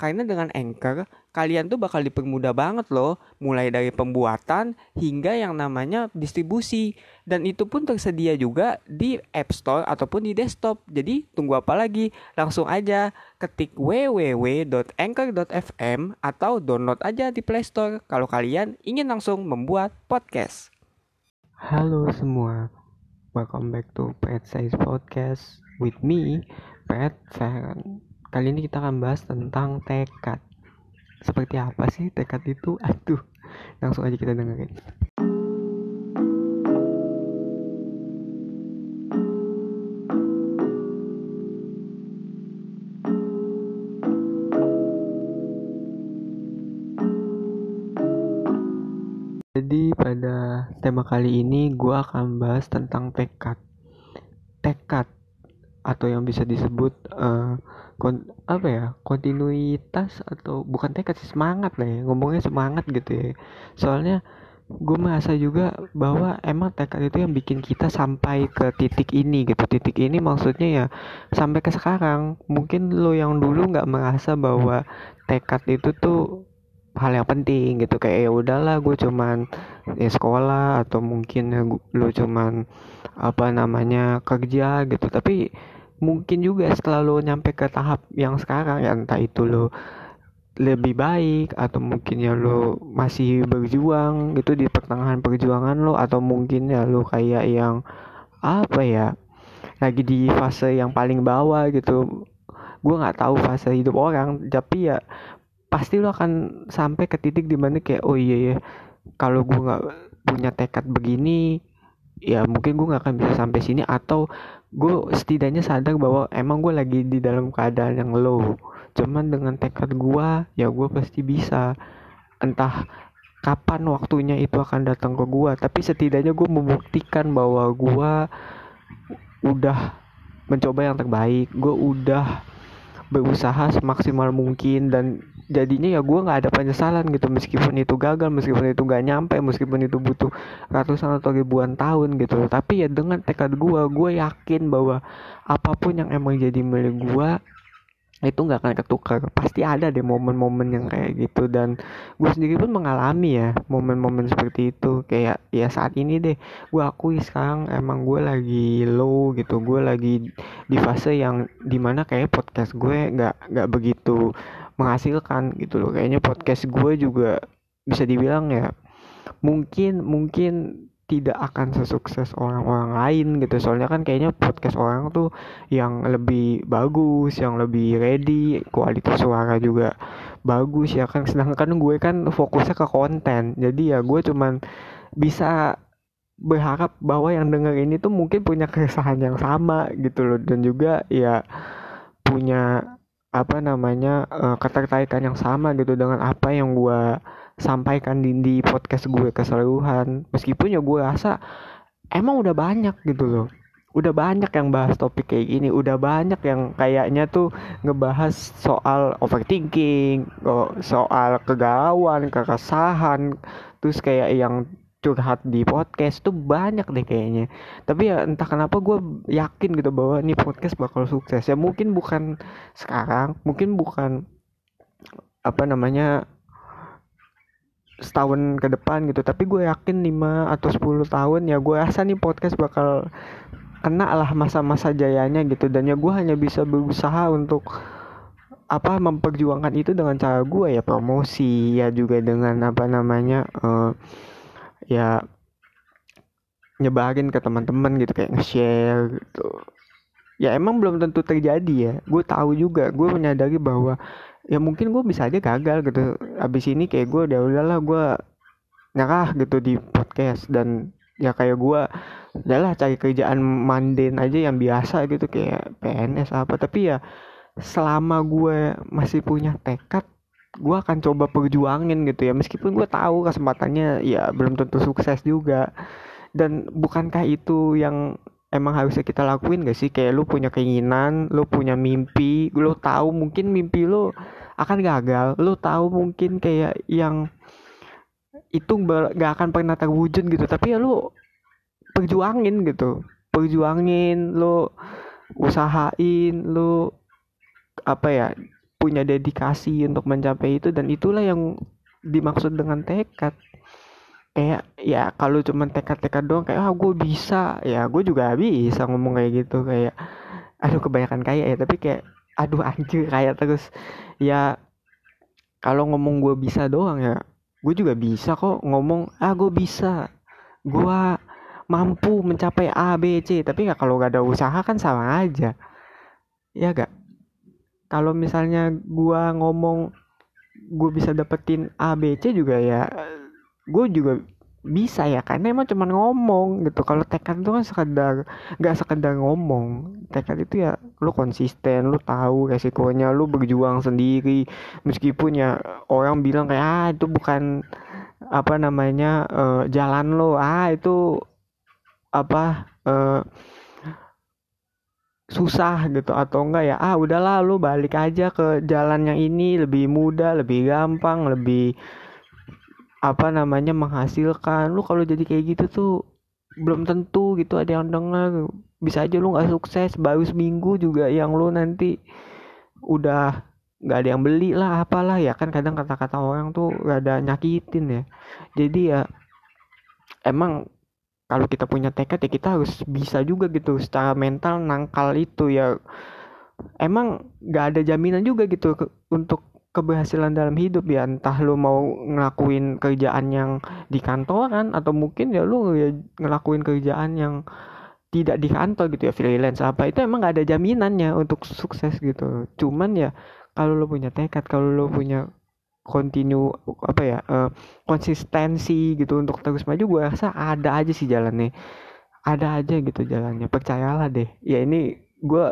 Karena dengan Anchor, kalian tuh bakal dipermudah banget loh, mulai dari pembuatan hingga yang namanya distribusi. Dan itu pun tersedia juga di App Store ataupun di desktop. Jadi tunggu apa lagi? Langsung aja ketik www.anchor.fm atau download aja di Play Store kalau kalian ingin langsung membuat podcast. Halo semua, welcome back to Pet Size Podcast with me, Pet Feren. Kali ini kita akan bahas tentang tekad. Seperti apa sih tekad itu? Aduh, langsung aja kita dengerin. Jadi pada tema kali ini gue akan bahas tentang tekad. Tekad atau yang bisa disebut uh, kon apa ya kontinuitas atau bukan tekad sih semangat lah ya ngomongnya semangat gitu ya. Soalnya gue merasa juga bahwa emang tekad itu yang bikin kita sampai ke titik ini gitu. Titik ini maksudnya ya sampai ke sekarang. Mungkin lo yang dulu nggak merasa bahwa tekad itu tuh hal yang penting gitu. Kayak ya udahlah gue cuman ya sekolah atau mungkin ya lu cuman apa namanya kerja gitu. Tapi mungkin juga setelah lo nyampe ke tahap yang sekarang ya entah itu lo lebih baik atau mungkin ya lo masih berjuang gitu di pertengahan perjuangan lo atau mungkin ya lo kayak yang apa ya lagi di fase yang paling bawah gitu. Gue nggak tahu fase hidup orang tapi ya pasti lo akan sampai ke titik di mana kayak oh iya ya kalau gue nggak punya tekad begini ya mungkin gue nggak akan bisa sampai sini. Atau gue setidaknya sadar bahwa emang gue lagi di dalam keadaan yang low. Cuman dengan tekad gue ya gue pasti bisa. Entah kapan waktunya itu akan datang ke gue tapi setidaknya gue membuktikan bahwa gue udah mencoba yang terbaik. Gue udah berusaha semaksimal mungkin dan jadinya ya gue nggak ada penyesalan gitu. Meskipun itu gagal meskipun itu gak nyampe meskipun itu butuh ratusan atau ribuan tahun gitu. Tapi ya dengan tekad gue gue yakin bahwa apa pun yang emang jadi milik gue itu nggak akan ketukar. Pasti ada deh momen-momen yang kayak gitu. Dan gue sendiri pun mengalami ya momen-momen seperti itu. Kayak ya saat ini deh gue akui sekarang emang gue lagi low gitu. Gue lagi di fase yang di mana kayak podcast gue nggak nggak begitu menghasilkan gitu loh. Kayaknya podcast gue juga bisa dibilang ya mungkin mungkin tidak akan sesukses orang-orang lain gitu. Soalnya kan kayaknya podcast orang tuh yang lebih bagus yang lebih ready kualitas suara juga bagus ya kan. Sedangkan gue kan fokusnya ke konten. Jadi ya gue cuman bisa berharap bahwa yang denger ini tuh mungkin punya keresahan yang sama gitu loh. Dan juga ya punya apa namanya uh, ketertarikan yang sama gitu dengan apa yang gue sampaikan di, di podcast gue keseluruhan. Meskipun ya gue rasa emang udah banyak gitu loh. Udah banyak yang bahas topik kayak gini. Udah banyak yang kayaknya tuh ngebahas soal overthinking soal kegalauan keresahan terus kayak yang curhat di podcast tuh banyak deh kayaknya. Tapi ya entah kenapa gue yakin gitu bahwa ini podcast bakal sukses. Ya mungkin bukan sekarang mungkin bukan apa namanya setahun ke depan gitu. Tapi gue yakin 5 atau 10 tahun ya gue rasa nih podcast bakal kena lah masa-masa jayanya gitu. Dan ya gue hanya bisa berusaha untuk apa memperjuangkan itu dengan cara gue ya. Promosi ya juga dengan apa namanya uh, ya nyebarin ke teman-teman gitu kayak nge-share gitu. Ya emang belum tentu terjadi ya. Gue tahu juga gue menyadari bahwa ya mungkin gue bisa aja gagal gitu. Abis ini kayak gue udah udahlah gue nyerah gitu di podcast. Dan ya kayak gue udahlah cari kerjaan manden aja yang biasa gitu kayak PNS apa. Tapi ya selama gue masih punya tekad gue akan coba perjuangin gitu ya. Meskipun gue tahu kesempatannya ya belum tentu sukses juga. Dan bukankah itu yang emang harusnya kita lakuin gak sih? Kayak lu punya keinginan lu punya mimpi lu tahu mungkin mimpi lu akan gagal. Lu tahu mungkin kayak yang itu gak akan pernah terwujud gitu. Tapi ya lu perjuangin gitu. Perjuangin lu usahain lu apa ya punya dedikasi untuk mencapai itu dan itulah yang dimaksud dengan tekad. Kayak ya kalau cuma tekad-tekad doang kayak ah gue bisa. Ya gue juga bisa ngomong kayak gitu kayak aduh kebanyakan kayak ya. Tapi kayak aduh anjir kayak terus. Ya kalau ngomong gue bisa doang ya gue juga bisa kok ngomong ah gue bisa. Gue mampu mencapai A B C. Tapi ya kalau gak ada usaha kan sama aja. Ya gak kalau misalnya gue ngomong gue bisa dapetin A B C juga ya gue juga bisa ya karena emang cuma ngomong gitu. Kalau tekad itu kan sekedar nggak sekedar ngomong. Tekad itu ya lu konsisten lu tahu resikonya lu berjuang sendiri. Meskipun ya orang bilang kayak ah itu bukan apa namanya eh, jalan lo. Ah itu apa eh, susah gitu atau enggak ya ah udahlah lu balik aja ke jalan yang ini lebih mudah lebih gampang lebih apa namanya menghasilkan. Lu kalau jadi kayak gitu tuh belum tentu gitu ada yang dengar. Bisa aja lu nggak sukses baru seminggu juga yang lu nanti udah nggak ada yang beli lah apalah ya. Kan kadang kata-kata orang tuh gak ada nyakitin ya. Jadi ya emang kalau kita punya tekad ya kita harus bisa juga gitu secara mental nangkal itu ya. Emang nggak ada jaminan juga gitu ke- untuk keberhasilan dalam hidup ya. Entah lu mau ngelakuin kerjaan yang di kantoran atau mungkin ya lu ya ngelakuin kerjaan yang tidak di kantor gitu ya freelance apa itu emang nggak ada jaminannya untuk sukses gitu. Cuman ya kalau lu punya tekad kalau lu punya continue apa ya eh, konsistensi gitu untuk terus maju gue rasa ada aja sih jalannya. Ada aja gitu jalannya percayalah deh. Ya ini gue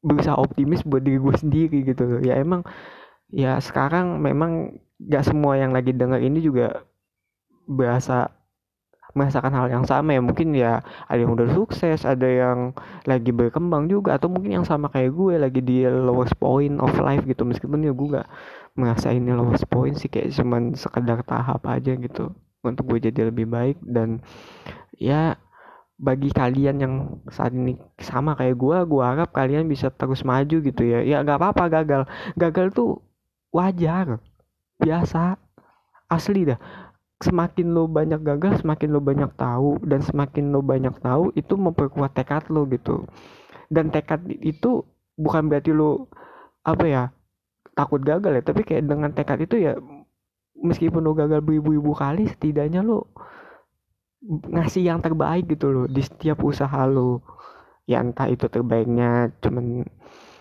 berusaha optimis buat diri gue sendiri gitu loh. Ya emang ya sekarang memang gak semua yang lagi denger ini juga berasa merasakan hal yang sama ya. Mungkin ya ada yang udah sukses ada yang lagi berkembang juga atau mungkin yang sama kayak gue lagi di lowest point of life gitu. Meskipun ya gue gak merasa ini lowest point sih kayak cuman sekedar tahap aja gitu untuk gue jadi lebih baik. Dan ya bagi kalian yang saat ini sama kayak gue gue harap kalian bisa terus maju gitu ya. Ya gak apa-apa gagal. Gagal tuh wajar biasa asli dah semakin lo banyak gagal semakin lo banyak tahu dan semakin lo banyak tahu itu memperkuat tekad lo gitu. Dan tekad itu bukan berarti lo apa ya takut gagal ya tapi kayak dengan tekad itu ya meskipun lo gagal beribu-ribu kali setidaknya lo ngasih yang terbaik gitu loh di setiap usaha lo. Ya entah itu terbaiknya cuman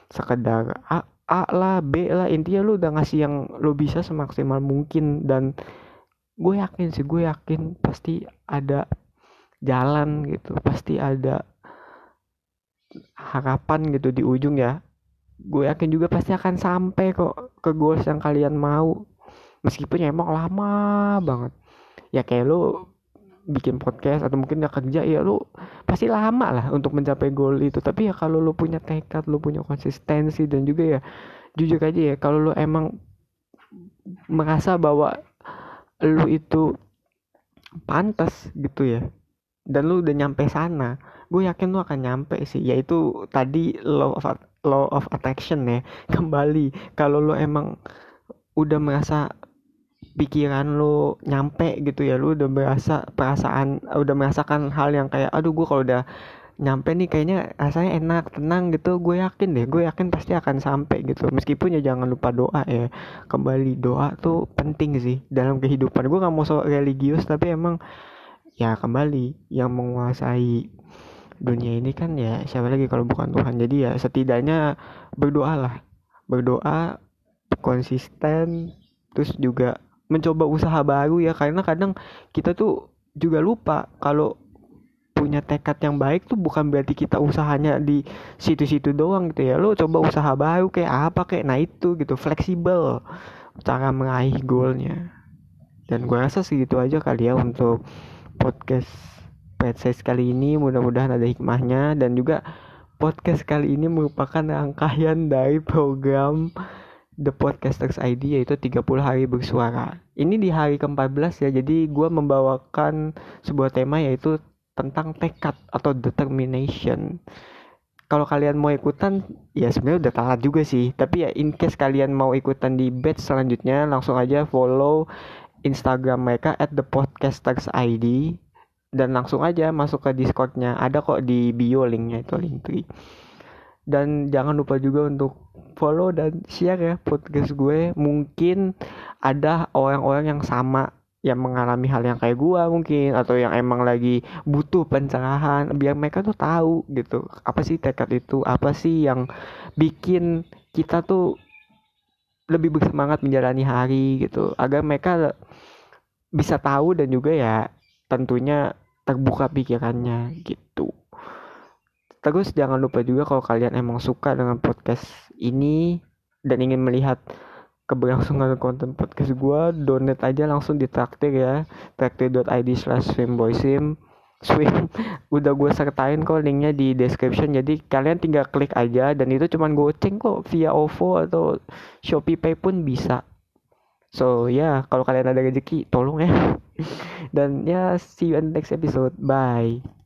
sekedar A, A lah B lah intinya lu udah ngasih yang lo bisa semaksimal mungkin dan gue yakin sih gue yakin pasti ada jalan gitu pasti ada harapan gitu di ujung ya. Gue yakin juga pasti akan sampai kok ke goals yang kalian mau. Meskipun ya emang lama banget. Ya kayak lu bikin podcast atau mungkin ya kerja ya lu pasti lama lah untuk mencapai goal itu. Tapi ya kalau lu punya tekad lu punya konsistensi dan juga ya jujur aja ya kalau lu emang merasa bahwa lu itu pantas gitu ya. Dan lu udah nyampe sana. Gue yakin lu akan nyampe sih. Yaitu tadi law of law of attraction ya. Kembali. Kalau lu emang udah merasa pikiran lu nyampe gitu ya lu udah merasa perasaan udah merasakan hal yang kayak aduh gue kalau udah nyampe nih kayaknya rasanya enak tenang gitu. Gue yakin deh gue yakin pasti akan sampai gitu. Meskipun ya jangan lupa doa ya. Kembali doa tuh penting sih dalam kehidupan. Gue nggak mau so religius tapi emang ya kembali. Yang menguasai dunia ini kan ya siapa lagi kalau bukan Tuhan. Jadi ya setidaknya berdoalah berdoa konsisten terus juga mencoba usaha baru ya. Karena kadang kita tuh juga lupa kalau punya tekad yang baik tuh bukan berarti kita usahanya di situ-situ doang gitu ya lo coba usaha baru kayak apa kayak nah itu gitu fleksibel cara meraih goalnya dan gue rasa segitu aja kali ya untuk podcast PSS kali ini mudah-mudahan ada hikmahnya dan juga podcast kali ini merupakan rangkaian dari program The Podcasters ID yaitu 30 hari bersuara. Ini di hari ke-14 ya. Jadi gue membawakan sebuah tema yaitu tentang tekad atau determination. Kalau kalian mau ikutan, ya sebenarnya udah telat juga sih. Tapi ya in case kalian mau ikutan di batch selanjutnya, langsung aja follow Instagram mereka at the podcasters ID dan langsung aja masuk ke Discordnya. Ada kok di bio linknya itu link tree. Dan jangan lupa juga untuk follow dan share ya podcast gue. Mungkin ada orang-orang yang sama yang mengalami hal yang kayak gue mungkin atau yang emang lagi butuh pencerahan biar mereka tuh tahu gitu. Apa sih tekad itu? Apa sih yang bikin kita tuh lebih bersemangat menjalani hari gitu. Agar mereka bisa tahu dan juga ya tentunya terbuka pikirannya gitu. Terus jangan lupa juga kalau kalian emang suka dengan podcast ini dan ingin melihat keberlangsungan konten podcast gue donate aja langsung di traktir ya traktir.id slash swimboysim swim. Udah gue sertain kok linknya di description. Jadi kalian tinggal klik aja dan itu cuman goceng kok via OVO atau Shopee Pay pun bisa. So ya yeah, kalau kalian ada rezeki tolong ya. Dan ya see you in the next episode. Bye